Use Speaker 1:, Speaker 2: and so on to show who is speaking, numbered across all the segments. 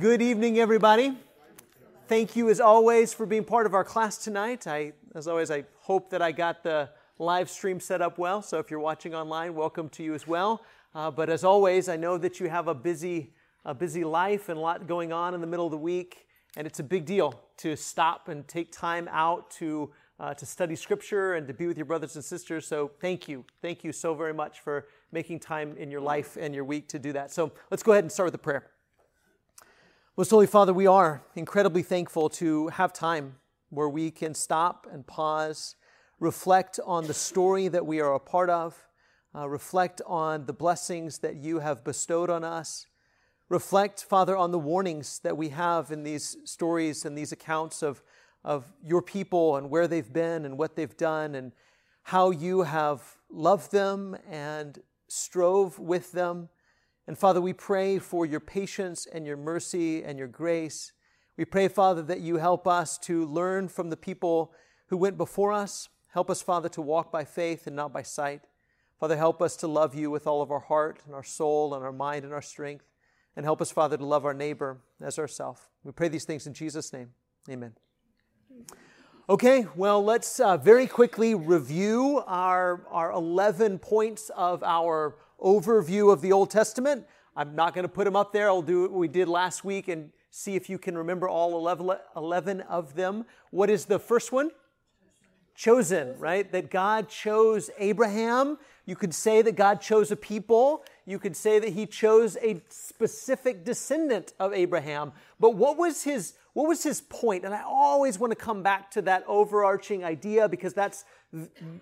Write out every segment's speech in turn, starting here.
Speaker 1: Good evening, everybody. Thank you, as always, for being part of our class tonight. I, as always, I hope that I got the live stream set up well. So if you're watching online, welcome to you as well. Uh, but as always, I know that you have a busy, a busy life and a lot going on in the middle of the week, and it's a big deal to stop and take time out to uh, to study Scripture and to be with your brothers and sisters. So thank you, thank you so very much for making time in your life and your week to do that. So let's go ahead and start with a prayer. Most Holy Father, we are incredibly thankful to have time where we can stop and pause, reflect on the story that we are a part of, uh, reflect on the blessings that you have bestowed on us, reflect, Father, on the warnings that we have in these stories and these accounts of, of your people and where they've been and what they've done and how you have loved them and strove with them and Father, we pray for your patience and your mercy and your grace. We pray, Father, that you help us to learn from the people who went before us. Help us, Father, to walk by faith and not by sight. Father, help us to love you with all of our heart and our soul and our mind and our strength. And help us, Father, to love our neighbor as ourselves. We pray these things in Jesus' name. Amen. Okay, well, let's uh, very quickly review our, our 11 points of our overview of the Old Testament. I'm not going to put them up there. I'll do what we did last week and see if you can remember all 11 of them. What is the first one? Chosen, right? That God chose Abraham. You could say that God chose a people. You could say that he chose a specific descendant of Abraham. But what was his what was his point? And I always want to come back to that overarching idea because that's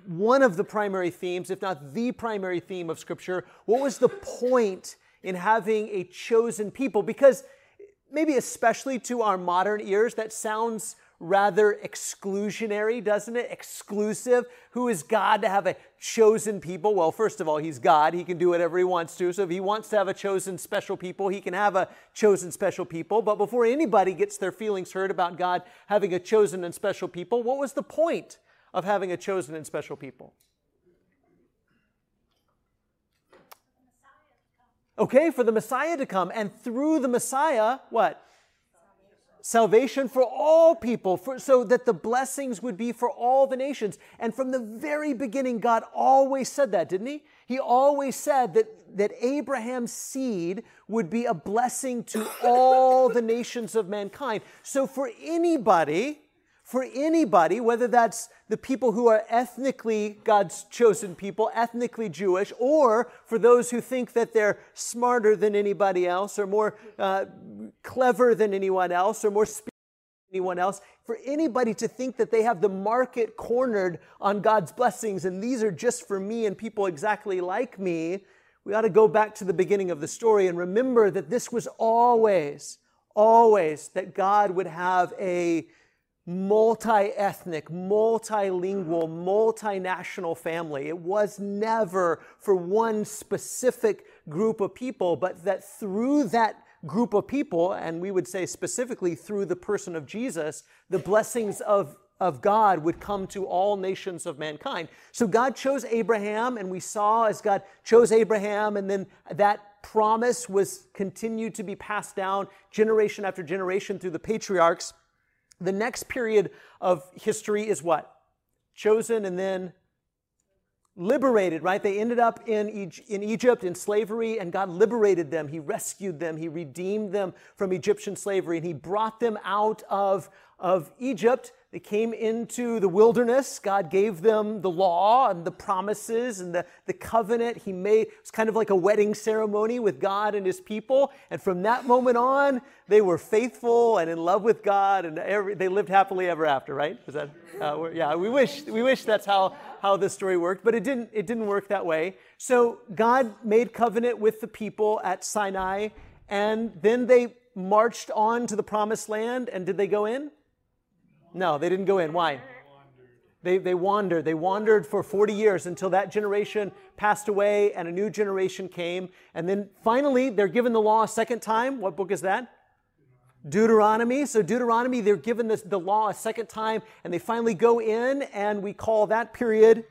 Speaker 1: one of the primary themes, if not the primary theme of Scripture. What was the point in having a chosen people? Because maybe especially to our modern ears, that sounds rather exclusionary, doesn't it? Exclusive. Who is God to have a chosen people? Well, first of all, He's God. He can do whatever He wants to. So if He wants to have a chosen special people, He can have a chosen special people. But before anybody gets their feelings hurt about God having a chosen and special people, what was the point of having a chosen and special people? Okay, for the Messiah to come. And through the Messiah, what? salvation for all people, for, so that the blessings would be for all the nations. And from the very beginning, God always said that, didn't He? He always said that, that Abraham's seed would be a blessing to all the nations of mankind. So for anybody, for anybody, whether that's the people who are ethnically God's chosen people, ethnically Jewish, or for those who think that they're smarter than anybody else, or more uh, clever than anyone else, or more spiritual than anyone else, for anybody to think that they have the market cornered on God's blessings and these are just for me and people exactly like me, we ought to go back to the beginning of the story and remember that this was always, always that God would have a multi ethnic, multilingual, multinational family. It was never for one specific group of people, but that through that group of people, and we would say specifically through the person of Jesus, the blessings of of God would come to all nations of mankind. So God chose Abraham, and we saw as God chose Abraham, and then that promise was continued to be passed down generation after generation through the patriarchs. The next period of history is what? Chosen and then liberated, right? They ended up in, in Egypt in slavery, and God liberated them. He rescued them. He redeemed them from Egyptian slavery, and He brought them out of, of Egypt they came into the wilderness. God gave them the law and the promises and the, the covenant. He made it was kind of like a wedding ceremony with God and his people. And from that moment on, they were faithful and in love with God and every, they lived happily ever after, right? Is that uh, yeah, we wish we wish that's how, how this story worked, but it didn't it didn't work that way. So God made covenant with the people at Sinai, and then they marched on to the promised land, and did they go in? No, they didn't go in. Why? They, they wandered. They wandered for 40 years until that generation passed away and a new generation came. And then finally, they're given the law a second time. What book is that? Deuteronomy. So, Deuteronomy, they're given this, the law a second time, and they finally go in, and we call that period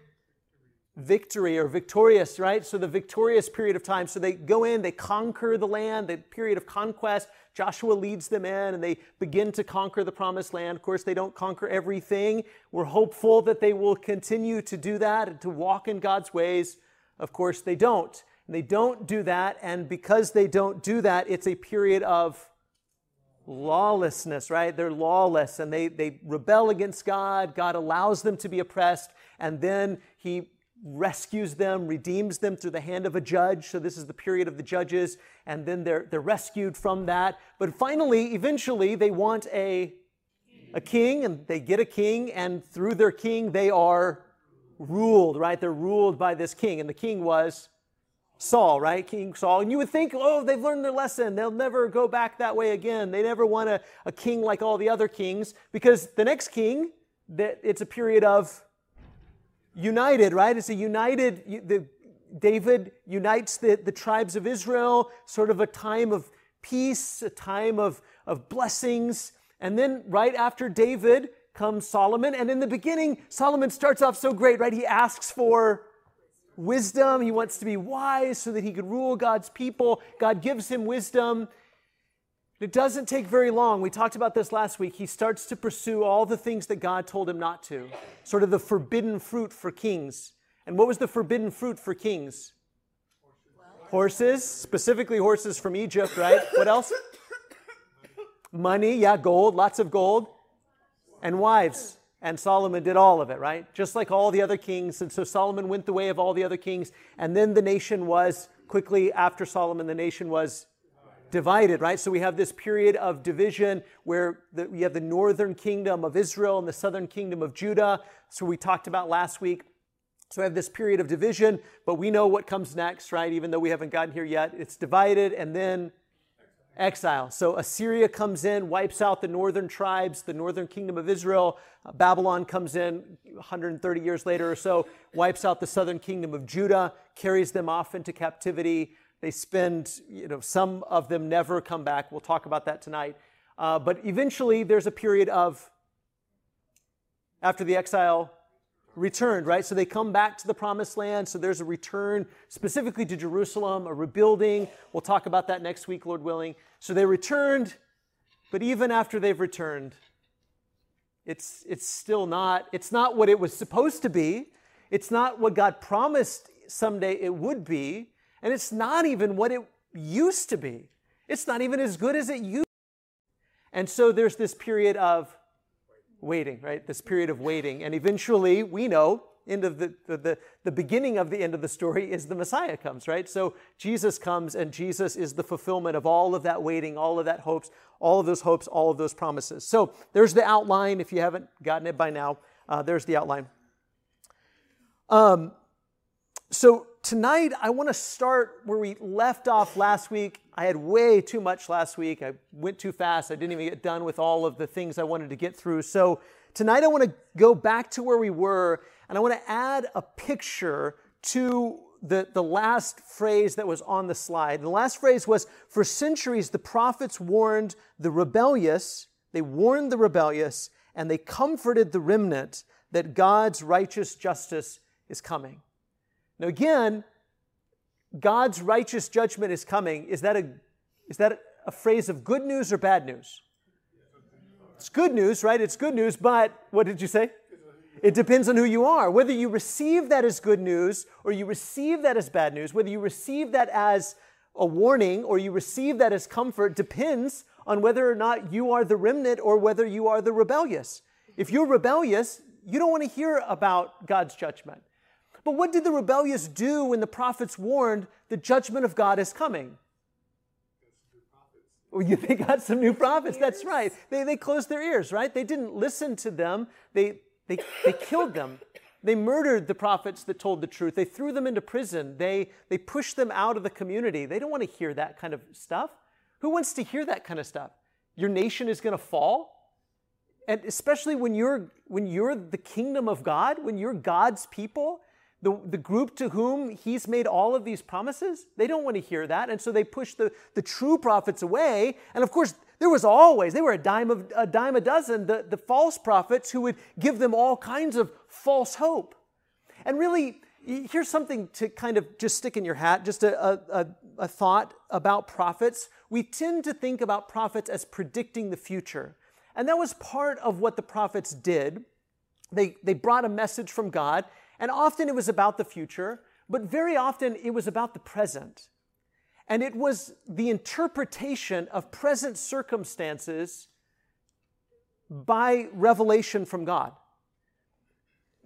Speaker 1: victory or victorious, right? So the victorious period of time. So they go in, they conquer the land, the period of conquest. Joshua leads them in and they begin to conquer the promised land. Of course, they don't conquer everything. We're hopeful that they will continue to do that and to walk in God's ways. Of course, they don't. And they don't do that. And because they don't do that, it's a period of lawlessness, right? They're lawless and they, they rebel against God. God allows them to be oppressed. And then he rescues them, redeems them through the hand of a judge. So this is the period of the judges, and then they're, they're rescued from that. But finally, eventually, they want a, a king, and they get a king, and through their king, they are ruled, right? They're ruled by this king, and the king was Saul, right? King Saul. And you would think, oh, they've learned their lesson. They'll never go back that way again. They never want a, a king like all the other kings, because the next king, that it's a period of united, right? It's a united, the, David unites the, the tribes of Israel, sort of a time of peace, a time of, of blessings. And then right after David comes Solomon. And in the beginning, Solomon starts off so great, right? He asks for wisdom. He wants to be wise so that he could rule God's people. God gives him wisdom. It doesn't take very long. We talked about this last week. He starts to pursue all the things that God told him not to, sort of the forbidden fruit for kings. And what was the forbidden fruit for kings? Horses, specifically horses from Egypt, right? What else? Money, yeah, gold, lots of gold, and wives. And Solomon did all of it, right? Just like all the other kings. And so Solomon went the way of all the other kings. And then the nation was, quickly after Solomon, the nation was divided, right? So we have this period of division where the, we have the northern kingdom of Israel and the southern kingdom of Judah. So we talked about last week. So we have this period of division, but we know what comes next, right? Even though we haven't gotten here yet, it's divided and then exile. So Assyria comes in, wipes out the northern tribes, the northern kingdom of Israel. Uh, Babylon comes in 130 years later or so, wipes out the southern kingdom of Judah, carries them off into captivity. They spend, you know, some of them never come back. We'll talk about that tonight. Uh, but eventually, there's a period of, after the exile, returned, right? So they come back to the promised land. So there's a return specifically to Jerusalem, a rebuilding. We'll talk about that next week, Lord willing. So they returned, but even after they've returned, it's, it's still not, it's not what it was supposed to be. It's not what God promised someday it would be. And it's not even what it used to be. It's not even as good as it used to be. And so there's this period of waiting, right? This period of waiting. And eventually, we know, end of the, the, the beginning of the end of the story is the Messiah comes, right? So Jesus comes, and Jesus is the fulfillment of all of that waiting, all of that hopes, all of those hopes, all of those promises. So there's the outline. If you haven't gotten it by now, uh, there's the outline. Um, so tonight, I want to start where we left off last week. I had way too much last week. I went too fast. I didn't even get done with all of the things I wanted to get through. So tonight, I want to go back to where we were, and I want to add a picture to the, the last phrase that was on the slide. The last phrase was For centuries, the prophets warned the rebellious, they warned the rebellious, and they comforted the remnant that God's righteous justice is coming. Now, again, God's righteous judgment is coming. Is that a, is that a phrase of good news or bad news? It's good news, right? It's good news, but what did you say? It depends on who you are. Whether you receive that as good news or you receive that as bad news, whether you receive that as a warning or you receive that as comfort depends on whether or not you are the remnant or whether you are the rebellious. If you're rebellious, you don't want to hear about God's judgment. But what did the rebellious do when the prophets warned the judgment of God is coming? Well, you, they got some new prophets. That's right. They, they closed their ears, right? They didn't listen to them. They, they, they killed them. They murdered the prophets that told the truth. They threw them into prison. They, they pushed them out of the community. They don't want to hear that kind of stuff. Who wants to hear that kind of stuff? Your nation is going to fall? And especially when you're, when you're the kingdom of God, when you're God's people, the, the group to whom he's made all of these promises, they don't want to hear that. And so they push the, the true prophets away. And of course, there was always, they were a dime, of, a dime a dozen, the, the false prophets who would give them all kinds of false hope. And really, here's something to kind of just stick in your hat, just a, a, a, thought about prophets. We tend to think about prophets as predicting the future. And that was part of what the prophets did. They, they brought a message from God, and often it was about the future, but very often it was about the present. And it was the interpretation of present circumstances by revelation from God.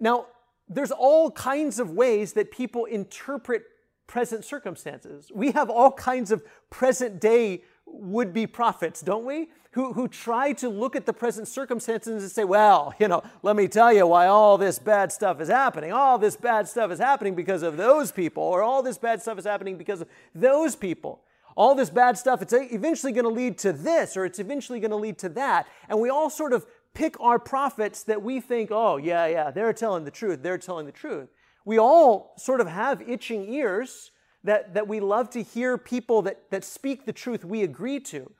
Speaker 1: Now, there's all kinds of ways that people interpret present circumstances. We have all kinds of present day would be prophets, don't we? Who, who try to look at the present circumstances and say, well, you know, let me tell you why all this bad stuff is happening. All this bad stuff is happening because of those people, or all this bad stuff is happening because of those people. All this bad stuff, it's eventually going to lead to this, or it's eventually going to lead to that. And we all sort of pick our prophets that we think, oh, yeah, yeah, they're telling the truth, they're telling the truth. We all sort of have itching ears that, that we love to hear people that, that speak the truth we agree to.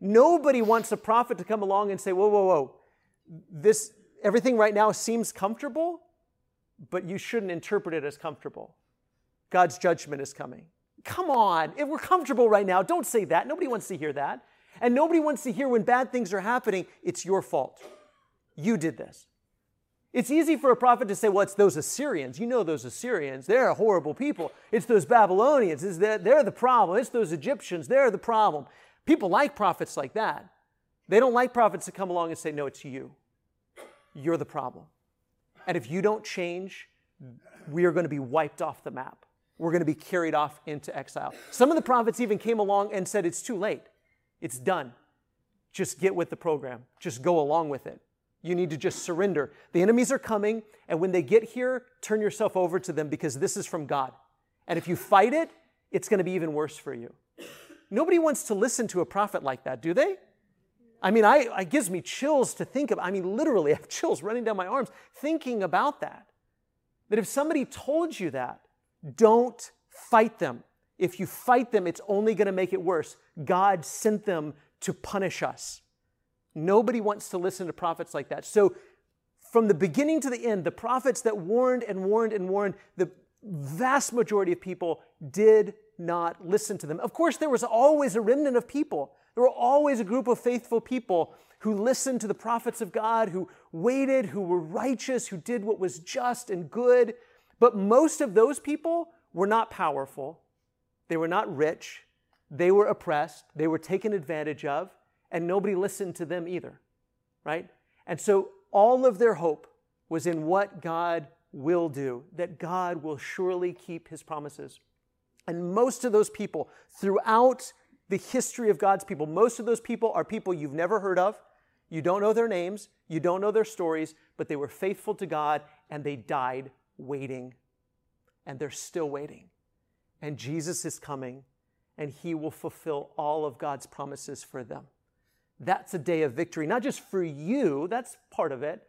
Speaker 1: Nobody wants a prophet to come along and say, whoa, whoa, whoa, this, everything right now seems comfortable, but you shouldn't interpret it as comfortable. God's judgment is coming. Come on, if we're comfortable right now, don't say that. Nobody wants to hear that. And nobody wants to hear when bad things are happening, it's your fault. You did this. It's easy for a prophet to say, well, it's those Assyrians. You know those Assyrians. They're a horrible people. It's those Babylonians. It's they're the problem. It's those Egyptians. They're the problem. People like prophets like that. They don't like prophets to come along and say, no, it's you. You're the problem. And if you don't change, we are going to be wiped off the map. We're going to be carried off into exile. Some of the prophets even came along and said, it's too late. It's done. Just get with the program, just go along with it. You need to just surrender. The enemies are coming, and when they get here, turn yourself over to them because this is from God. And if you fight it, it's going to be even worse for you. Nobody wants to listen to a prophet like that, do they? I mean, I, it gives me chills to think of. I mean, literally, I have chills running down my arms thinking about that. That if somebody told you that, don't fight them. If you fight them, it's only going to make it worse. God sent them to punish us. Nobody wants to listen to prophets like that. So, from the beginning to the end, the prophets that warned and warned and warned, the vast majority of people did not listen to them. Of course, there was always a remnant of people. There were always a group of faithful people who listened to the prophets of God, who waited, who were righteous, who did what was just and good. But most of those people were not powerful. They were not rich. They were oppressed. They were taken advantage of, and nobody listened to them either, right? And so all of their hope was in what God will do, that God will surely keep his promises. And most of those people throughout the history of God's people, most of those people are people you've never heard of. You don't know their names, you don't know their stories, but they were faithful to God and they died waiting. And they're still waiting. And Jesus is coming and he will fulfill all of God's promises for them. That's a day of victory, not just for you, that's part of it,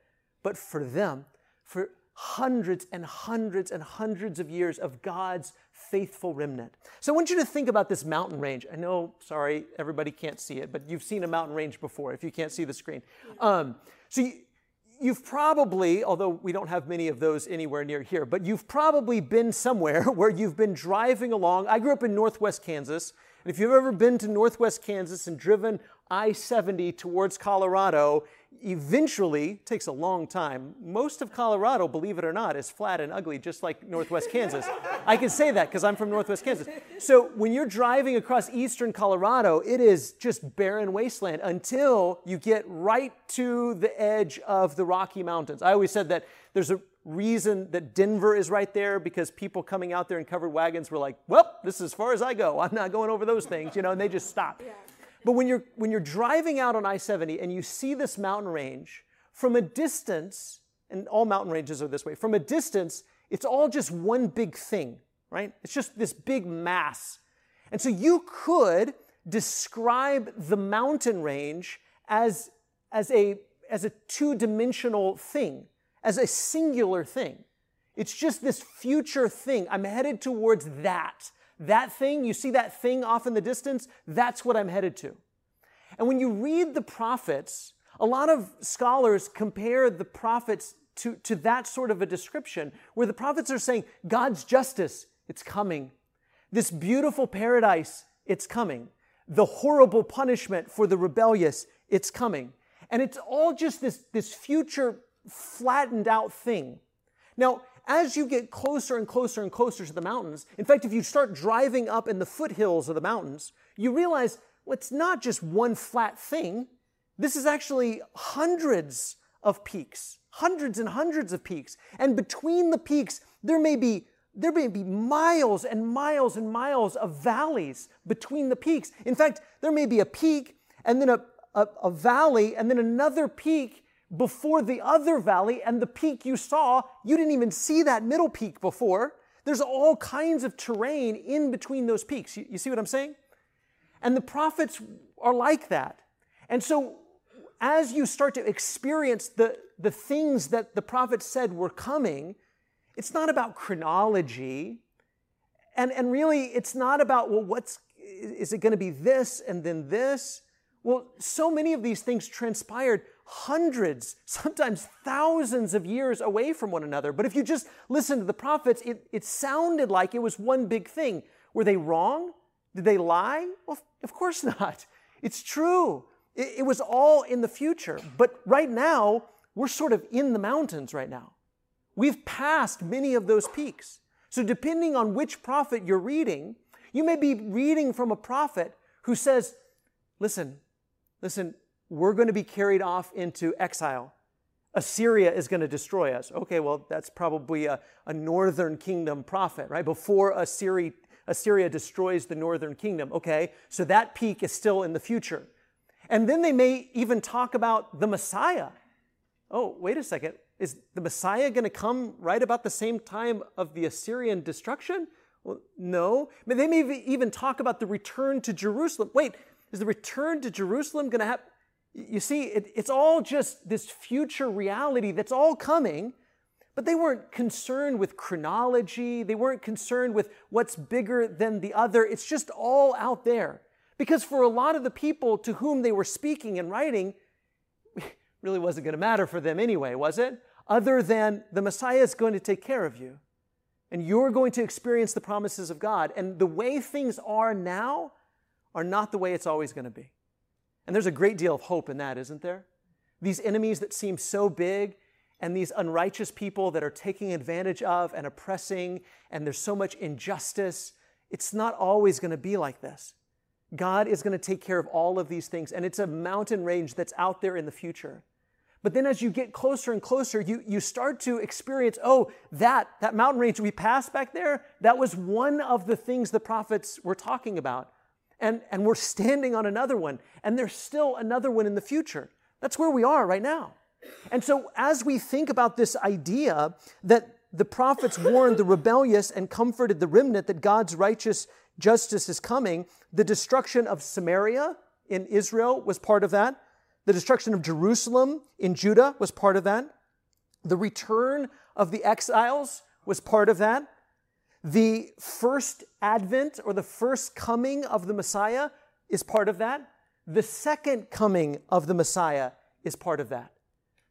Speaker 1: but for them, for hundreds and hundreds and hundreds of years of God's faithful remnant. So I want you to think about this mountain range. I know, sorry, everybody can't see it, but you've seen a mountain range before if you can't see the screen. Um, so you, you've probably, although we don't have many of those anywhere near here, but you've probably been somewhere where you've been driving along. I grew up in northwest Kansas. And if you've ever been to northwest Kansas and driven I 70 towards Colorado, eventually, takes a long time. Most of Colorado, believe it or not, is flat and ugly, just like Northwest Kansas. I can say that because I'm from Northwest Kansas. So when you're driving across eastern Colorado, it is just barren wasteland until you get right to the edge of the Rocky Mountains. I always said that there's a reason that Denver is right there because people coming out there in covered wagons were like, well, this is as far as I go. I'm not going over those things, you know, and they just stop. Yeah. But when you're, when you're driving out on I 70 and you see this mountain range, from a distance, and all mountain ranges are this way, from a distance, it's all just one big thing, right? It's just this big mass. And so you could describe the mountain range as, as a, as a two dimensional thing, as a singular thing. It's just this future thing. I'm headed towards that. That thing, you see that thing off in the distance? That's what I'm headed to. And when you read the prophets, a lot of scholars compare the prophets to, to that sort of a description where the prophets are saying, God's justice, it's coming. This beautiful paradise, it's coming. The horrible punishment for the rebellious, it's coming. And it's all just this, this future flattened out thing. Now, as you get closer and closer and closer to the mountains, in fact, if you start driving up in the foothills of the mountains, you realize well, it's not just one flat thing. This is actually hundreds of peaks, hundreds and hundreds of peaks. And between the peaks, there may be there may be miles and miles and miles of valleys between the peaks. In fact, there may be a peak and then a, a, a, valley and then another peak before the other valley, and the peak you saw, you didn't even see that middle peak before. There's all kinds of terrain in between those peaks. You, you see what I'm saying? And the prophets are like that. And so as you start to experience the, the things that the prophet said were coming, it's not about chronology. And, and really, it's not about, well, what's, is it going to be this and then this? Well, so many of these things transpired hundreds, sometimes thousands of years away from one another. But if you just listen to the prophets, it, it sounded like it was one big thing. Were they wrong? Did they lie? Well, of course not. It's true. It, it was all in the future. But right now, we're sort of in the mountains right now. We've passed many of those peaks. So, depending on which prophet you're reading, you may be reading from a prophet who says, Listen, listen, we're going to be carried off into exile. Assyria is going to destroy us. Okay, well, that's probably a, a northern kingdom prophet, right? Before Assyria, Assyria destroys the northern kingdom. Okay, so that peak is still in the future. And then they may even talk about the Messiah. Oh, wait a second. Is the Messiah going to come right about the same time of the Assyrian destruction? Well, no. They may even talk about the return to Jerusalem. Wait, is the return to Jerusalem going to happen? You see, it, it's all just this future reality that's all coming, but they weren't concerned with chronology. They weren't concerned with what's bigger than the other. It's just all out there. Because for a lot of the people to whom they were speaking and writing, really wasn't going to matter for them anyway, was it? Other than the Messiah is going to take care of you. And you're going to experience the promises of God. And the way things are now are not the way it's always going to be. And there's a great deal of hope in that, isn't there? These enemies that seem so big and these unrighteous people that are taking advantage of and oppressing, and there's so much injustice. It's not always going to be like this. God is going to take care of all of these things, and it's a mountain range that's out there in the future. But then as you get closer and closer, you, you start to experience, oh, that, that mountain range we passed back there, that was one of the things the prophets were talking about. And, and we're standing on another one, and there's still another one in the future. That's where we are right now. And so as we think about this idea that the prophets warned the rebellious and comforted the remnant that God's righteous justice is coming. The destruction of Samaria in Israel was part of that. The destruction of Jerusalem in Judah was part of that. The return of the exiles was part of that. The first advent or the first coming of the Messiah is part of that. The second coming of the Messiah is part of that.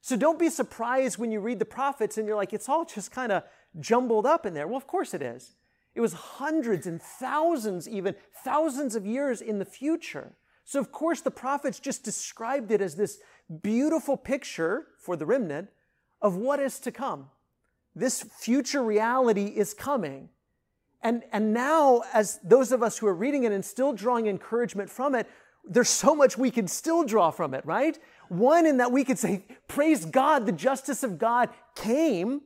Speaker 1: So don't be surprised when you read the prophets and you're like, it's all just kind of jumbled up in there. Well, of course it is. It was hundreds and thousands, even thousands of years in the future. So, of course, the prophets just described it as this beautiful picture for the remnant of what is to come. This future reality is coming. And, and now, as those of us who are reading it and still drawing encouragement from it, there's so much we can still draw from it, right? One, in that we could say, Praise God, the justice of God came.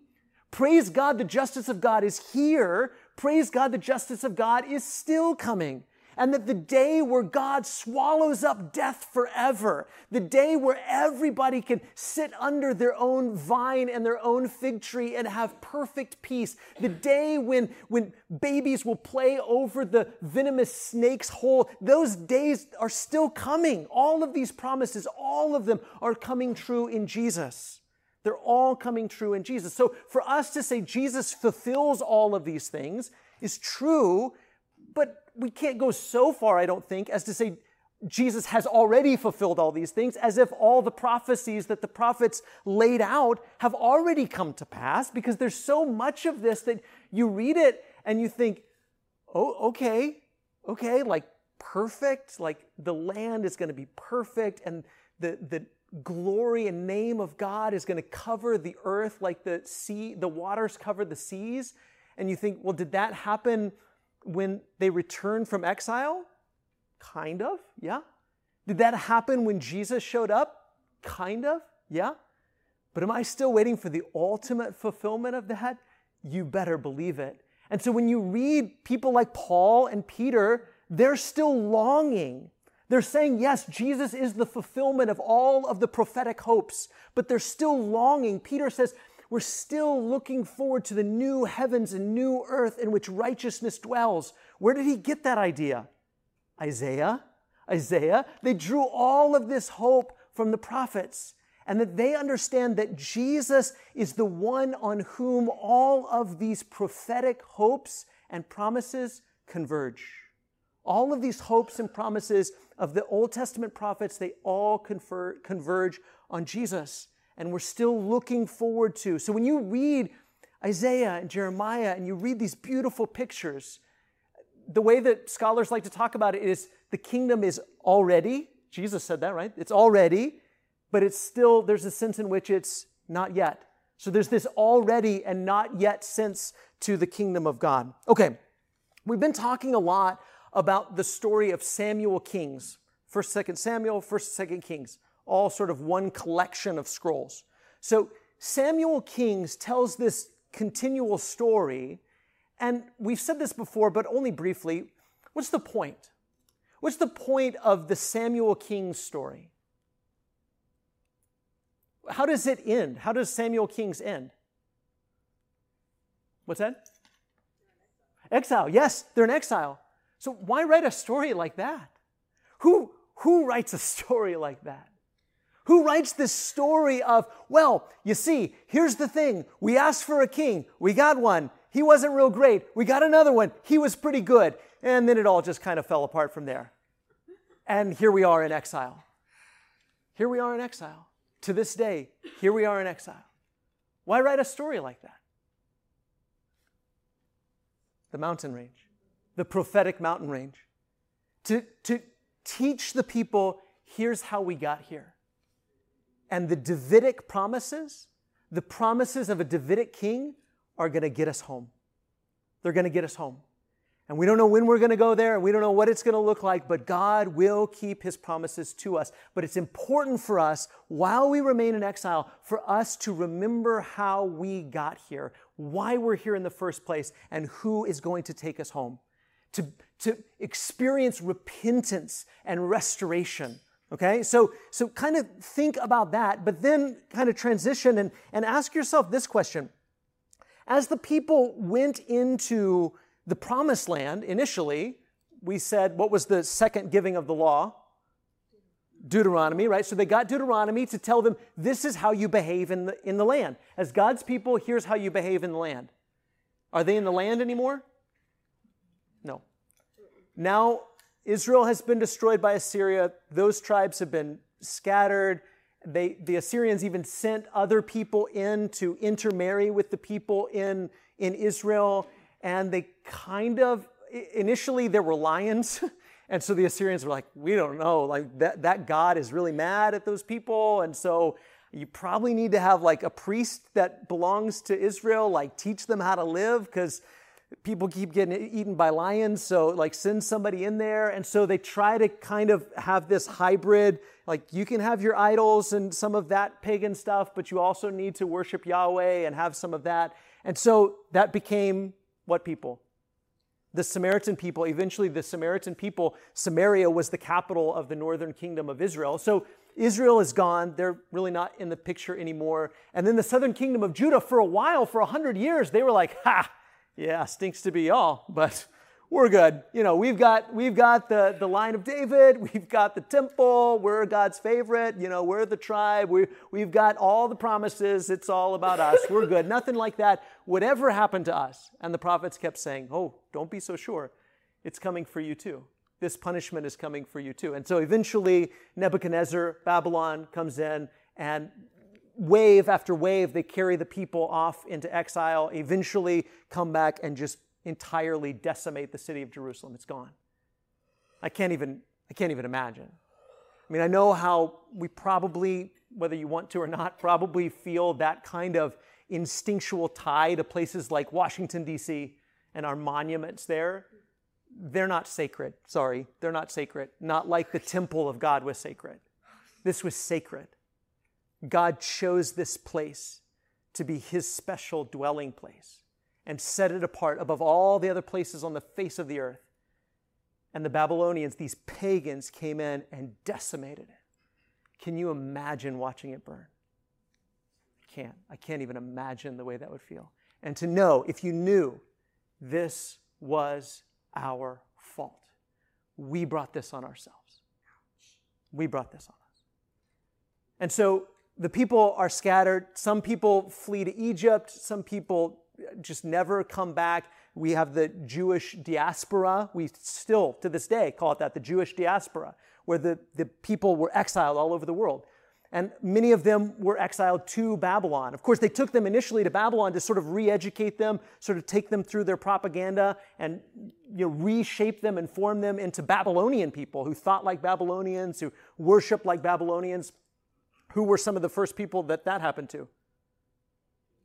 Speaker 1: Praise God, the justice of God is here. Praise God, the justice of God is still coming. And that the day where God swallows up death forever, the day where everybody can sit under their own vine and their own fig tree and have perfect peace, the day when, when babies will play over the venomous snake's hole, those days are still coming. All of these promises, all of them are coming true in Jesus. They're all coming true in Jesus. So for us to say Jesus fulfills all of these things is true, but we can't go so far, I don't think, as to say, Jesus has already fulfilled all these things, as if all the prophecies that the prophets laid out have already come to pass, because there's so much of this that you read it and you think, oh, okay, okay, like perfect, like the land is going to be perfect, and the, the glory and name of God is going to cover the earth like the sea, the waters cover the seas. And you think, well, did that happen when they returned from exile? Kind of, yeah. Did that happen when Jesus showed up? Kind of, yeah. But am I still waiting for the ultimate fulfillment of that? You better believe it. And so when you read people like Paul and Peter, they're still longing. They're saying, yes, Jesus is the fulfillment of all of the prophetic hopes, but they're still longing. Peter says, we're still looking forward to the new heavens and new earth in which righteousness dwells. Where did he get that idea? Isaiah, Isaiah. They drew all of this hope from the prophets and that they understand that Jesus is the one on whom all of these prophetic hopes and promises converge. All of these hopes and promises of the Old Testament prophets, they all confer, converge on Jesus. And we're still looking forward to. So when you read Isaiah and Jeremiah and you read these beautiful pictures, the way that scholars like to talk about it is the kingdom is already, Jesus said that, right? It's already, but it's still, there's a sense in which it's not yet. So there's this already and not yet sense to the kingdom of God. Okay, we've been talking a lot about the story of Samuel Kings, 1st, 2nd Samuel, 1st, 2nd Kings, all sort of one collection of scrolls. So Samuel Kings tells this continual story and we've said this before, but only briefly. What's the point? What's the point of the Samuel Kings story? How does it end? How does Samuel Kings end? What's that? Exile. Yes, they're in exile. So why write a story like that? Who, who writes a story like that? Who writes this story of, well, you see, here's the thing. We asked for a king, we got one. He wasn't real great. We got another one. He was pretty good. And then it all just kind of fell apart from there. And here we are in exile. Here we are in exile. To this day, here we are in exile. Why write a story like that? The mountain range, the prophetic mountain range. To, to teach the people here's how we got here. And the Davidic promises, the promises of a Davidic king, are going to get us home. They're going to get us home. And we don't know when we're going to go there, and we don't know what it's going to look like, but God will keep his promises to us. But it's important for us, while we remain in exile, for us to remember how we got here, why we're here in the first place, and who is going to take us home. To, to experience repentance and restoration. Okay, so, so kind of think about that, but then kind of transition and, and ask yourself this question as the people went into the promised land initially, we said, what was the second giving of the law? Deuteronomy, right? So they got Deuteronomy to tell them this is how you behave in the, in the land. As God's people, here's how you behave in the land. Are they in the land anymore? No. Now, Israel has been destroyed by Assyria. Those tribes have been scattered. They, the Assyrians even sent other people in to intermarry with the people in, in Israel. And they kind of, initially, there were lions. And so the Assyrians were like, we don't know. Like that, that God is really mad at those people. And so you probably need to have like a priest that belongs to Israel, like teach them how to live because people keep getting eaten by lions. So like send somebody in there. And so they try to kind of have this hybrid like you can have your idols and some of that pagan stuff, but you also need to worship Yahweh and have some of that. And so that became what people? The Samaritan people. Eventually, the Samaritan people, Samaria was the capital of the northern kingdom of Israel. So Israel is gone. They're really not in the picture anymore. And then the southern kingdom of Judah, for a while, for a hundred years, they were like, ha, yeah, stinks to be y'all, but we're good. You know, we've got we've got the, the line of David, we've got the temple, we're God's favorite, you know, we're the tribe, we, we've got all the promises, it's all about us, we're good. Nothing like that would ever happen to us. And the prophets kept saying, Oh, don't be so sure. It's coming for you too. this punishment is coming for you too. And so eventually, Nebuchadnezzar, Babylon comes in, and wave after wave, they carry the people off into exile, eventually come back and just entirely decimate the city of Jerusalem. It's gone. I can't even, I can't even imagine. I mean, I know how we probably, whether you want to or not, probably feel that kind of instinctual tie to places like Washington, D.C., and our monuments there they're not sacred. Sorry, they're not sacred. Not like the temple of God was sacred. This was sacred. God chose this place to be his special dwelling place and set it apart above all the other places on the face of the earth. And the Babylonians, these pagans, came in and decimated it. Can you imagine watching it burn? I can't. I can't even imagine the way that would feel. And to know, if you knew, this was our fault. We brought this on ourselves. We brought this on us. And so the people are scattered. Some people flee to Egypt. Some people just never come back. We have the Jewish diaspora. We still, to this day, call it that the Jewish diaspora, where the, the people were exiled all over the world and many of them were exiled to Babylon. Of course, they took them initially to Babylon to sort of re educate them, sort of take them through their propaganda and you know, reshape them and form them into Babylonian people who thought like Babylonians, who worshiped like Babylonians. Who were some of the first people that that happened to?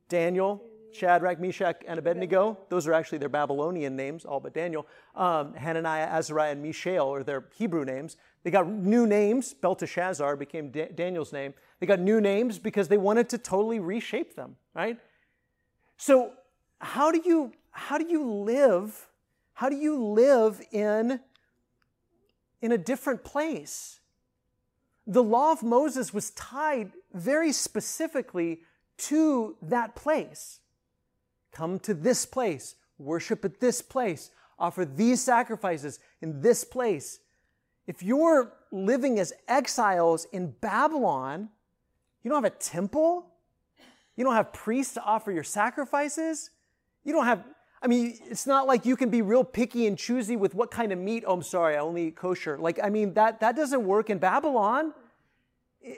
Speaker 1: Daniel, Shadrach, Meshach, and Abednego. Those are actually their Babylonian names, all but Daniel. Um, Hananiah, Azariah, and Mishael are their Hebrew names. They got new names. Belteshazzar became da- Daniel's name. They got new names because they wanted to totally reshape them, right? So, how do you how do you live? How do you live in in a different place? The law of Moses was tied very specifically to that place. Come to this place, worship at this place, offer these sacrifices in this place. If you're living as exiles in Babylon, you don't have a temple, you don't have priests to offer your sacrifices, you don't have I mean, it's not like you can be real picky and choosy with what kind of meat. Oh, I'm sorry, I only eat kosher. Like, I mean, that, that doesn't work in Babylon.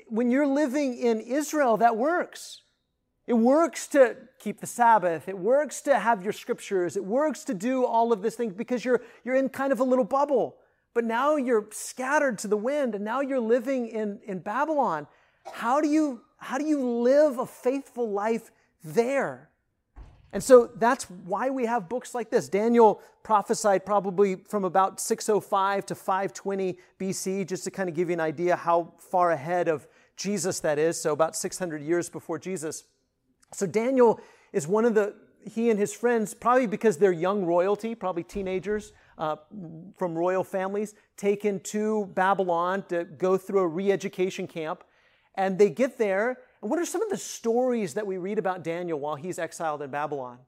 Speaker 1: When you're living in Israel, that works. It works to keep the Sabbath. It works to have your scriptures. It works to do all of this thing because you're, you're in kind of a little bubble. But now you're scattered to the wind and now you're living in, in Babylon. How do, you, how do you live a faithful life there? And so that's why we have books like this. Daniel prophesied probably from about 605 to 520 BC, just to kind of give you an idea how far ahead of Jesus that is. So about 600 years before Jesus. So Daniel is one of the, he and his friends, probably because they're young royalty, probably teenagers uh, from royal families, taken to Babylon to go through a re education camp. And they get there. And what are some of the stories that we read about Daniel while he's exiled in Babylon?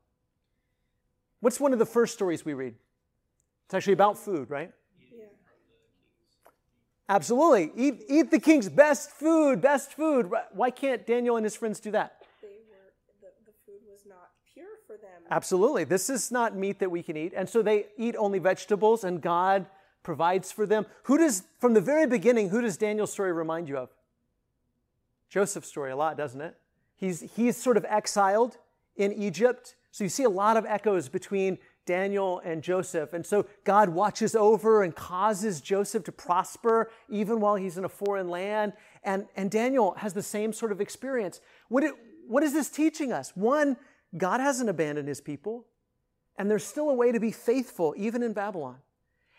Speaker 1: What's one of the first stories we read? It's actually about food, right? Yeah. Absolutely. Eat, eat the king's best food, best food. Why can't Daniel and his friends do that? They were, the, the food was not pure for them. Absolutely. This is not meat that we can eat. And so they eat only vegetables, and God provides for them. Who does, from the very beginning, who does Daniel's story remind you of? Joseph's story a lot, doesn't it? He's, he's sort of exiled in Egypt. So you see a lot of echoes between Daniel and Joseph. And so God watches over and causes Joseph to prosper even while he's in a foreign land. And, and Daniel has the same sort of experience. What, it, what is this teaching us? One, God hasn't abandoned his people, and there's still a way to be faithful, even in Babylon.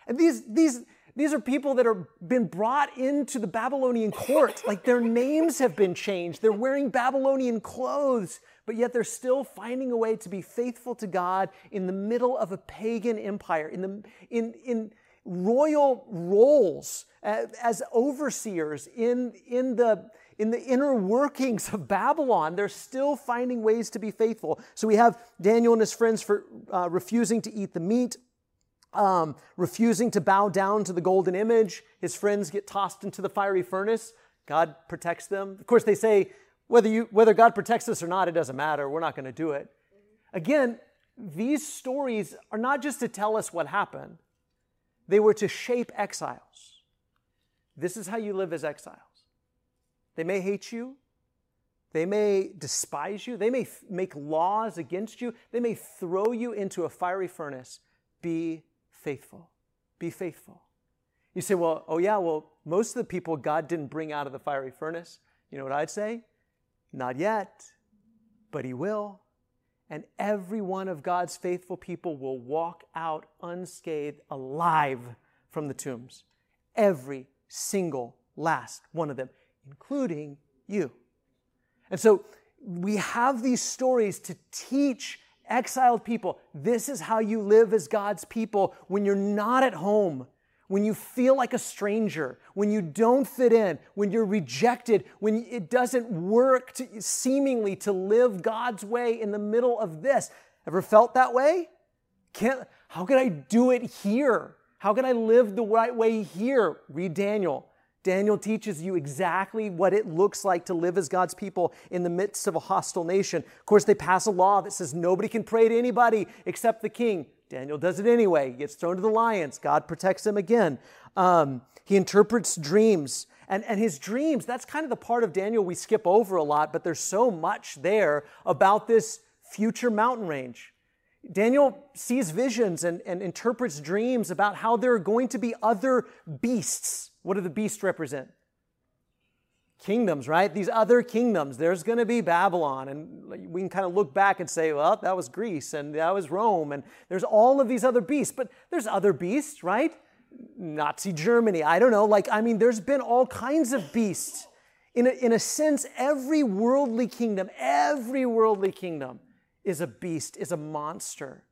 Speaker 1: And these, these, these are people that have been brought into the Babylonian court. Like their names have been changed. They're wearing Babylonian clothes, but yet they're still finding a way to be faithful to God in the middle of a pagan empire, in, the, in, in royal roles as overseers in, in the in the inner workings of Babylon, they're still finding ways to be faithful. So we have Daniel and his friends for uh, refusing to eat the meat, um, refusing to bow down to the golden image. His friends get tossed into the fiery furnace. God protects them. Of course, they say whether you whether God protects us or not, it doesn't matter. We're not going to do it. Again, these stories are not just to tell us what happened. They were to shape exiles. This is how you live as exiles. They may hate you. They may despise you. They may f- make laws against you. They may throw you into a fiery furnace. Be faithful. Be faithful. You say, well, oh yeah, well, most of the people God didn't bring out of the fiery furnace. You know what I'd say? Not yet, but He will. And every one of God's faithful people will walk out unscathed, alive from the tombs. Every single last one of them, including you. And so we have these stories to teach exiled people this is how you live as God's people when you're not at home, when you feel like a stranger, when you don't fit in, when you're rejected, when it doesn't work to, seemingly to live God's way in the middle of this. Ever felt that way? Can't, how can I do it here? How can I live the right way here? Read Daniel. Daniel teaches you exactly what it looks like to live as God's people in the midst of a hostile nation. Of course, they pass a law that says nobody can pray to anybody except the king. Daniel does it anyway. He gets thrown to the lions. God protects him again. Um, he interprets dreams. And, and his dreams, that's kind of the part of Daniel we skip over a lot, but there's so much there about this future mountain range. Daniel sees visions and, and interprets dreams about how there are going to be other beasts what do the beasts represent? Kingdoms, right? These other kingdoms. There's going to be Babylon, and we can kind of look back and say, well, that was Greece, and that was Rome, and there's all of these other beasts. But there's other beasts, right? Nazi Germany, I don't know. Like, I mean, there's been all kinds of beasts. In a, in a sense, every worldly kingdom, every worldly kingdom is a beast, is a monster.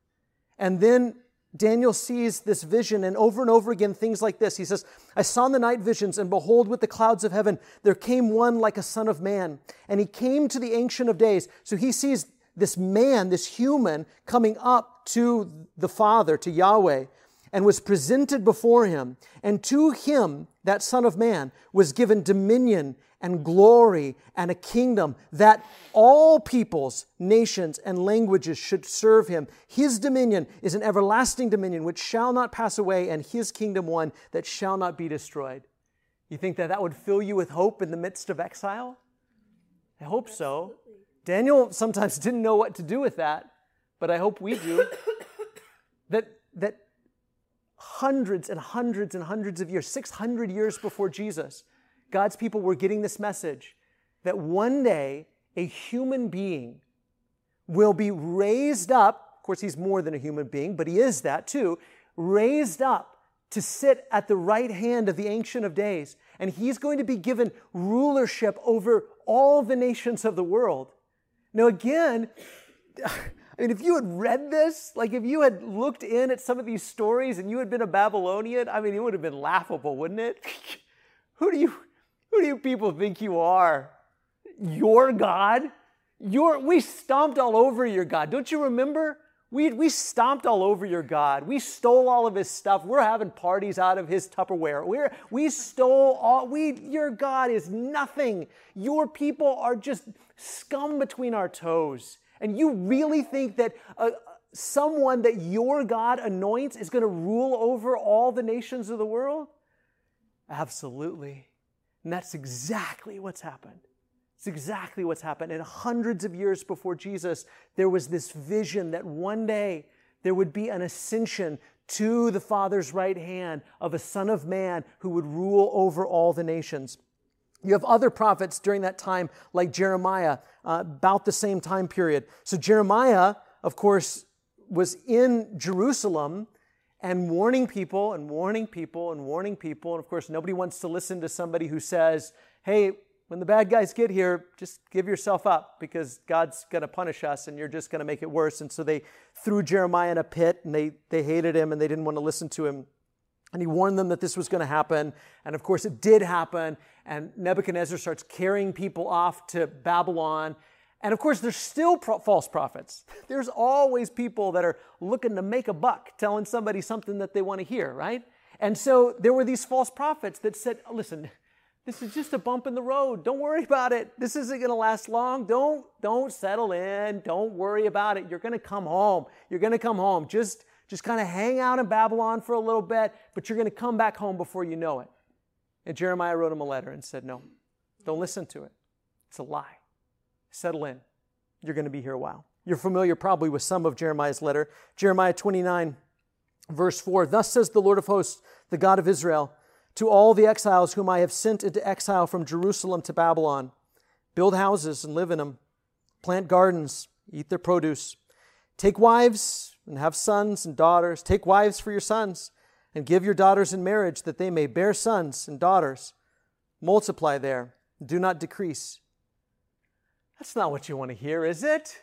Speaker 1: And then Daniel sees this vision, and over and over again, things like this. He says, I saw in the night visions, and behold, with the clouds of heaven, there came one like a son of man. And he came to the Ancient of Days. So he sees this man, this human, coming up to the Father, to Yahweh, and was presented before him. And to him, that Son of Man, was given dominion and glory and a kingdom that all peoples, nations, and languages should serve him. His dominion is an everlasting dominion which shall not pass away, and his kingdom one that shall not be destroyed. You think that that would fill you with hope in the midst of exile? I hope so. Daniel sometimes didn't know what to do with that, but I hope we do. that, that hundreds and hundreds and hundreds of years, 600 years before Jesus, God's people were getting this message that one day a human being will be raised up. Of course, he's more than a human being, but he is that too. Raised up to sit at the right hand of the Ancient of Days. And he's going to be given rulership over all the nations of the world. Now, again, I mean, if you had read this, like if you had looked in at some of these stories and you had been a Babylonian, I mean, it would have been laughable, wouldn't it? who do you who do you people think you are? Your God? Your, we stomped all over your God. Don't you remember? We, we stomped all over your God. We stole all of his stuff. We're having parties out of his Tupperware. We're, we stole all, we, your God is nothing. Your people are just scum between our toes. And you really think that uh, someone that your God anoints is going to rule over all the nations of the world? Absolutely. And that's exactly what's happened. It's exactly what's happened. And hundreds of years before Jesus, there was this vision that one day there would be an ascension to the Father's right hand of a Son of Man who would rule over all the nations. You have other prophets during that time, like Jeremiah, uh, about the same time period. So, Jeremiah, of course, was in Jerusalem and warning people and warning people and warning people. And of course, nobody wants to listen to somebody who says, hey, when the bad guys get here, just give yourself up because God's going to punish us and you're just going to make it worse. And so they threw Jeremiah in a pit and they, they hated him and they didn't want to listen to him. And he warned them that this was going to happen. And of course, it did happen. And Nebuchadnezzar starts carrying people off to Babylon. And of course, there's still pro- false prophets. There's always people that are looking to make a buck, telling somebody something that they want to hear, right? And so there were these false prophets that said, listen, this is just a bump in the road. Don't worry about it. This isn't going to last long. Don't, don't settle in. Don't worry about it. You're going to come home. You're going to come home. Just, just kind of hang out in Babylon for a little bit, but you're going to come back home before you know it. And Jeremiah wrote him a letter and said, No, don't listen to it. It's a lie. Settle in. You're going to be here a while. You're familiar probably with some of Jeremiah's letter. Jeremiah 29, verse 4 Thus says the Lord of hosts, the God of Israel, to all the exiles whom I have sent into exile from Jerusalem to Babylon build houses and live in them, plant gardens, eat their produce, take wives and have sons and daughters, take wives for your sons, and give your daughters in marriage that they may bear sons and daughters. Multiply there, do not decrease. That's not what you want to hear, is it?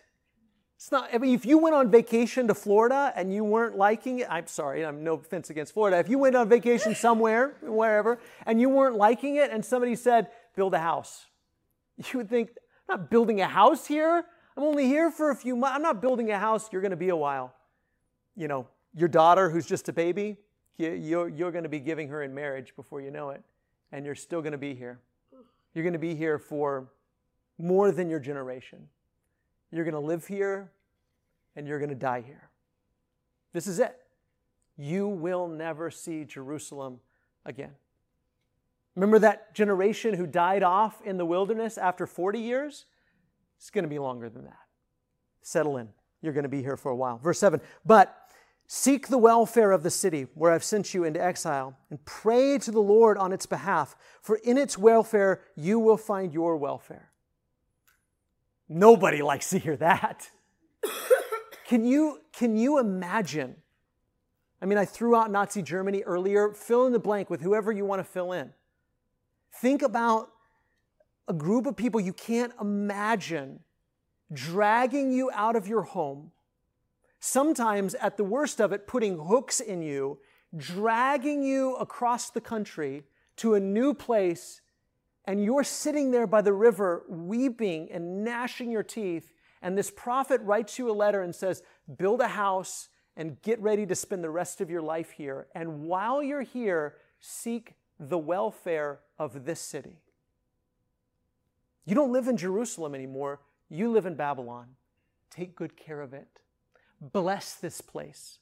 Speaker 1: It's not, I mean, if you went on vacation to Florida and you weren't liking it, I'm sorry, I'm no offense against Florida. If you went on vacation somewhere, wherever, and you weren't liking it, and somebody said, build a house, you would think, I'm not building a house here. I'm only here for a few months. I'm not building a house. You're going to be a while. You know, your daughter, who's just a baby, you're, you're going to be giving her in marriage before you know it, and you're still going to be here. You're going to be here for more than your generation. You're going to live here and you're going to die here. This is it. You will never see Jerusalem again. Remember that generation who died off in the wilderness after 40 years? It's going to be longer than that. Settle in. You're going to be here for a while. Verse 7 But seek the welfare of the city where I've sent you into exile and pray to the Lord on its behalf, for in its welfare you will find your welfare. Nobody likes to hear that. can, you, can you imagine? I mean, I threw out Nazi Germany earlier. Fill in the blank with whoever you want to fill in. Think about a group of people you can't imagine dragging you out of your home, sometimes at the worst of it, putting hooks in you, dragging you across the country to a new place and you're sitting there by the river weeping and gnashing your teeth, and this prophet writes you a letter and says, Build a house and get ready to spend the rest of your life here. And while you're here, seek the welfare of this city. You don't live in Jerusalem anymore, you live in Babylon. Take good care of it. Bless this place.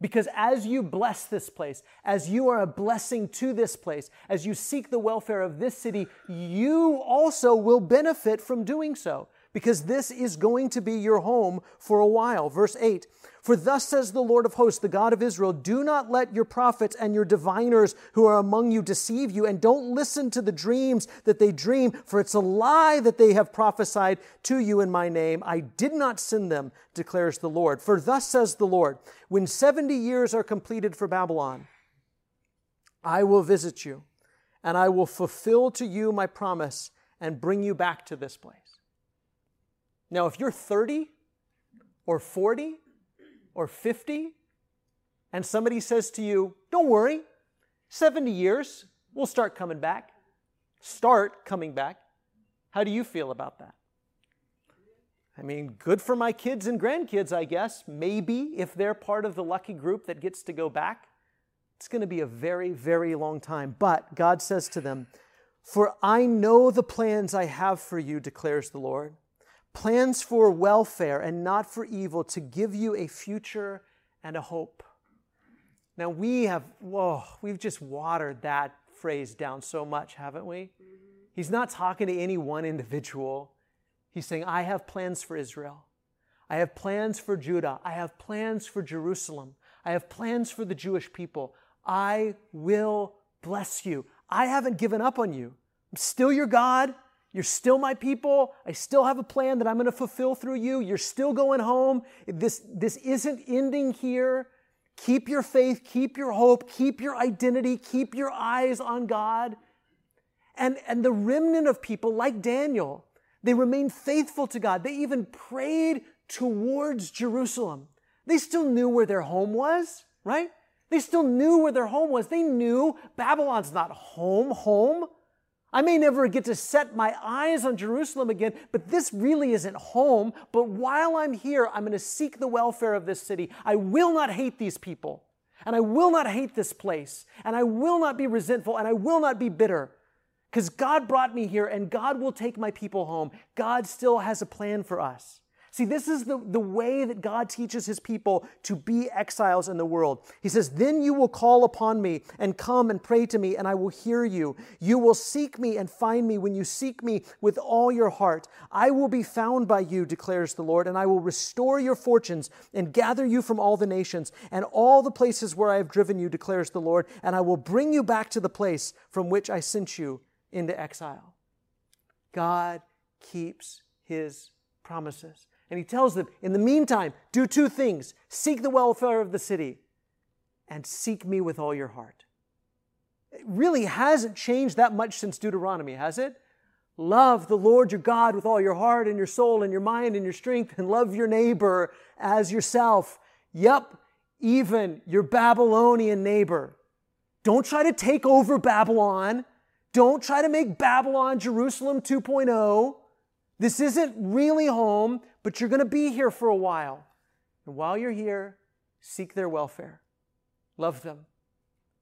Speaker 1: Because as you bless this place, as you are a blessing to this place, as you seek the welfare of this city, you also will benefit from doing so because this is going to be your home for a while. Verse 8 For thus says the Lord of hosts, the God of Israel, do not let your prophets and your diviners who are among you deceive you, and don't listen to the dreams that they dream, for it's a lie that they have prophesied to you in my name. I did not send them, declares the Lord. For thus says the Lord, when 70 years are completed for Babylon, I will visit you, and I will fulfill to you my promise and bring you back to this place. Now, if you're 30 or 40 or 50, and somebody says to you, Don't worry, 70 years, we'll start coming back. Start coming back. How do you feel about that? I mean, good for my kids and grandkids, I guess. Maybe if they're part of the lucky group that gets to go back. It's going to be a very, very long time. But God says to them, For I know the plans I have for you, declares the Lord plans for welfare and not for evil, to give you a future and a hope. Now, we have, whoa, we've just watered that phrase down so much, haven't we? He's not talking to any one individual. He's saying, I have plans for Israel. I have plans for Judah. I have plans for Jerusalem. I have plans for the Jewish people. I will bless you. I haven't given up on you. I'm still your God. You're still my people. I still have a plan that I'm going to fulfill through you. You're still going home. This, this isn't ending here. Keep your faith, keep your hope, keep your identity, keep your eyes on God. And, and the remnant of people, like Daniel, they remained faithful to God. They even prayed towards Jerusalem. They still knew where their home was, right? They still knew where their home was. They knew Babylon's not home, home. I may never get to set my eyes on Jerusalem again, but this really isn't home. But while I'm here, I'm going to seek the welfare of this city. I will not hate these people, and I will not hate this place, and I will not be resentful, and I will not be bitter. Because God brought me here, and God will take my people home. God still has a plan for us. See, this is the, the way that God teaches his people to be exiles in the world. He says, Then you will call upon me and come and pray to me, and I will hear you. You will seek me and find me when you seek me with all your heart. I will be found by you, declares the Lord, and I will restore your fortunes and gather you from all the nations and all the places where I have driven you, declares the Lord, and I will bring you back to the place from which I sent you into exile. God keeps his promises. And he tells them, in the meantime, do two things seek the welfare of the city and seek me with all your heart. It really hasn't changed that much since Deuteronomy, has it? Love the Lord your God with all your heart and your soul and your mind and your strength, and love your neighbor as yourself. Yep, even your Babylonian neighbor. Don't try to take over Babylon. Don't try to make Babylon Jerusalem 2.0. This isn't really home, but you're going to be here for a while. And while you're here, seek their welfare. Love them.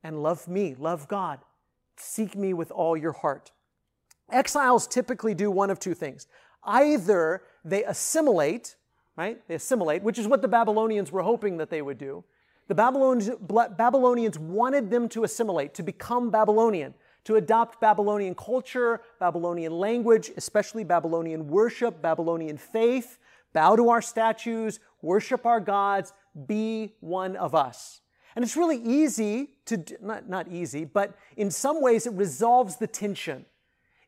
Speaker 1: And love me. Love God. Seek me with all your heart. Exiles typically do one of two things. Either they assimilate, right? They assimilate, which is what the Babylonians were hoping that they would do. The Babylonians, wanted them to assimilate, to become Babylonian to adopt Babylonian culture, Babylonian language, especially Babylonian worship, Babylonian faith, bow to our statues, worship our gods, be one of us. And it's really easy to, not, not easy, but in some ways it resolves the tension.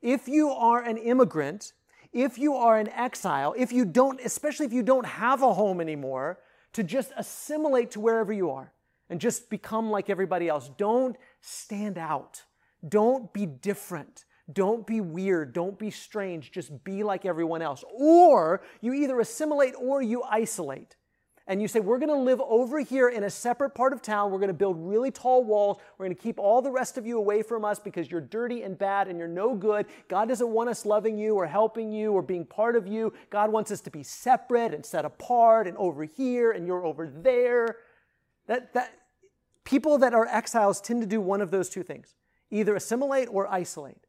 Speaker 1: If you are an immigrant, if you are an exile, if you don't, especially if you don't have a home anymore, to just assimilate to wherever you are and just become like everybody else. Don't stand out. Don't be different. Don't be weird. Don't be strange. Just be like everyone else. Or you either assimilate or you isolate. And you say, We're going to live over here in a separate part of town. We're going to build really tall walls. We're going to keep all the rest of you away from us because you're dirty and bad and you're no good. God doesn't want us loving you or helping you or being part of you. God wants us to be separate and set apart and over here and you're over there. That, that, people that are exiles tend to do one of those two things either assimilate or isolate.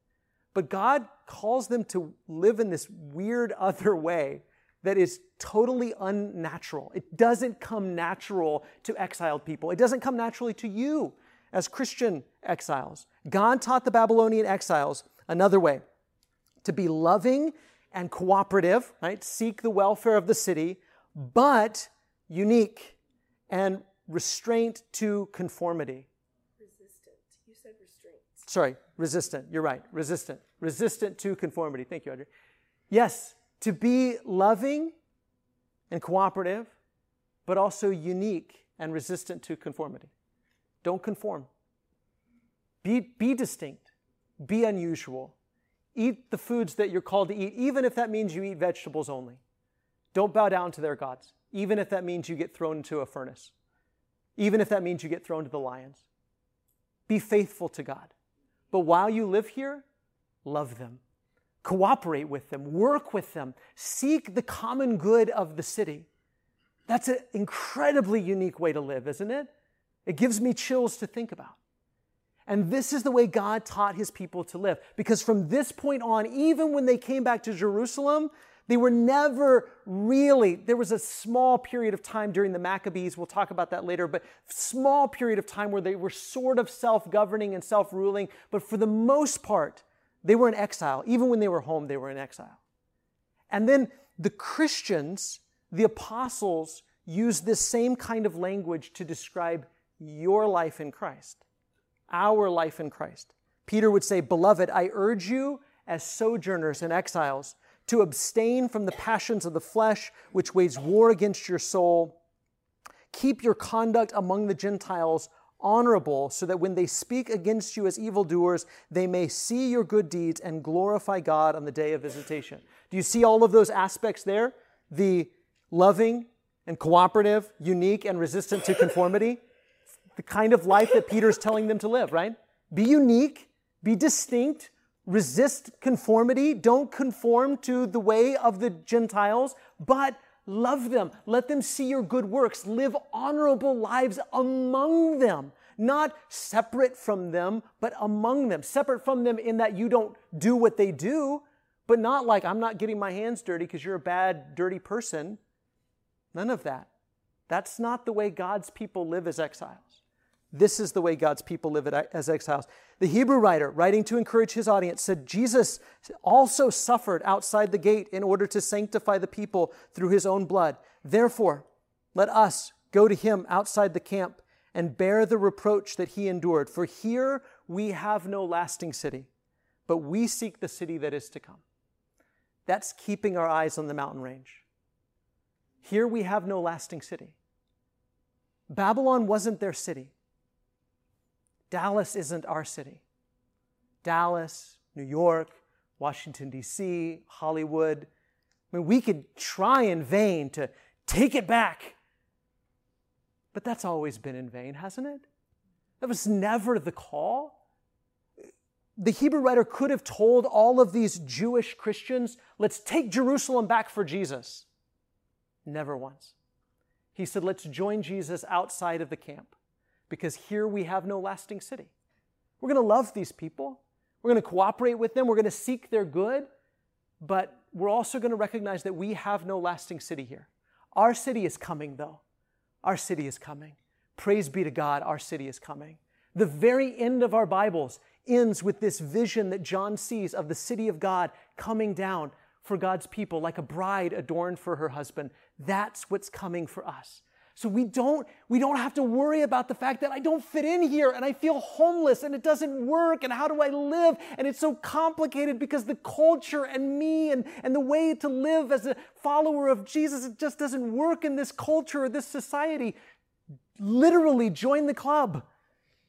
Speaker 1: But God calls them to live in this weird other way that is totally unnatural. It doesn't come natural to exiled people, it doesn't come naturally to you as Christian exiles. God taught the Babylonian exiles another way to be loving and cooperative, right? Seek the welfare of the city, but unique and restraint to conformity sorry, resistant. You're right, resistant. Resistant to conformity. Thank you, Audrey. Yes, to be loving and cooperative, but also unique and resistant to conformity. Don't conform. Be, be distinct. Be unusual. Eat the foods that you're called to eat, even if that means you eat vegetables only. Don't bow down to their gods, even if that means you get thrown into a furnace, even if that means you get thrown to the lions. Be faithful to God. But while you live here, love them, cooperate with them, work with them, seek the common good of the city. That's an incredibly unique way to live, isn't it? It gives me chills to think about. And this is the way God taught his people to live. Because from this point on, even when they came back to Jerusalem, they were never really, there was a small period of time during the Maccabees, we'll talk about that later, but small period of time where they were sort of self governing and self ruling, but for the most part, they were in exile. Even when they were home, they were in exile. And then the Christians, the apostles, used this same kind of language to describe your life in Christ, our life in Christ. Peter would say, Beloved, I urge you as sojourners and exiles to abstain from the passions of the flesh, which wage war against your soul. Keep your conduct among the Gentiles honorable, so that when they speak against you as evildoers, they may see your good deeds and glorify God on the day of visitation. Do you see all of those aspects there? The loving and cooperative, unique and resistant to conformity. The kind of life that Peter's telling them to live, right? Be unique, be distinct, resist conformity, don't conform to the way of the Gentiles, but love them. Let them see your good works. Live honorable lives among them, not separate from them, but among them. Separate from them in that you don't do what they do, but not like I'm not getting my hands dirty because you're a bad, dirty person. None of that. That's not the way God's people live as exiles. This is the way God's people live as exiles. The Hebrew writer, writing to encourage his audience, said Jesus also suffered outside the gate in order to sanctify the people through his own blood. Therefore, let us go to him outside the camp and bear the reproach that he endured. For here we have no lasting city, but we seek the city that is to come. That's keeping our eyes on the mountain range. Here we have no lasting city. Babylon wasn't their city. Dallas isn't our city. Dallas, New York, Washington, D.C., Hollywood. I mean, we could try in vain to take it back. But that's always been in vain, hasn't it? That was never the call. The Hebrew writer could have told all of these Jewish Christians, let's take Jerusalem back for Jesus. Never once. He said, let's join Jesus outside of the camp because here we have no lasting city. We're going to love these people. We're going to cooperate with them. We're going to seek their good. But we're also going to recognize that we have no lasting city here. Our city is coming, though. Our city is coming. Praise be to God, our city is coming. The very end of our Bibles ends with this vision that John sees of the city of God coming down for God's people like a bride adorned for her husband. That's what's coming for us. So we don't, we don't have to worry about the fact that I don't fit in here and I feel homeless and it doesn't work and how do I live? And it's so complicated because the culture and me and, and the way to live as a follower of Jesus, it just doesn't work in this culture or this society. Literally join the club.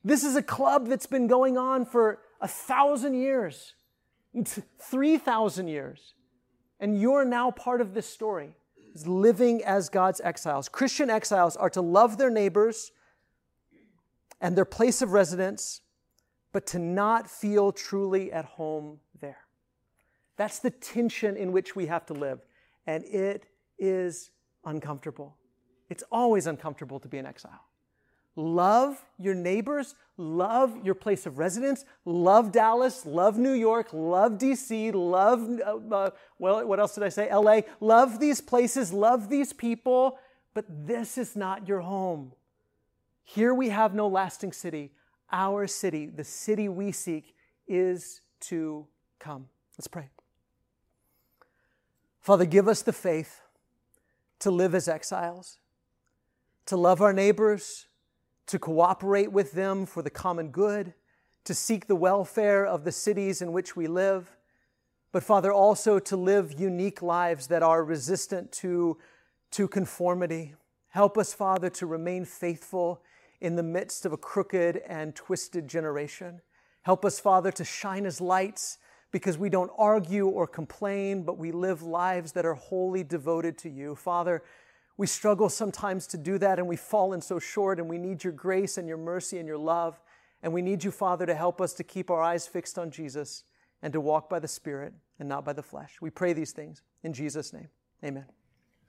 Speaker 1: This is a club that's been going on for a thousand years, 3,000 years. And you're now part of this story living as God's exiles. Christian exiles are to love their neighbors and their place of residence, but to not feel truly at home there. That's the tension in which we have to live, and it is uncomfortable. It's always uncomfortable to be an exile. Love your neighbors, love your place of residence, love Dallas, love New York, love DC, love, uh, uh, well, what else did I say? LA. Love these places, love these people, but this is not your home. Here we have no lasting city. Our city, the city we seek, is to come. Let's pray. Father, give us the faith to live as exiles, to love our neighbors to cooperate with them for the common good, to seek the welfare of the cities in which we live, but Father, also to live unique lives that are resistant to, to conformity. Help us, Father, to remain faithful in the midst of a crooked and twisted generation. Help us, Father, to shine as lights because we don't argue or complain, but we live lives that are wholly devoted to you. Father, we struggle sometimes to do that and we've fallen so short, and we need your grace and your mercy and your love. And we need you, Father, to help us to keep our eyes fixed on Jesus and to walk by the Spirit and not by the flesh. We pray these things in Jesus' name. Amen.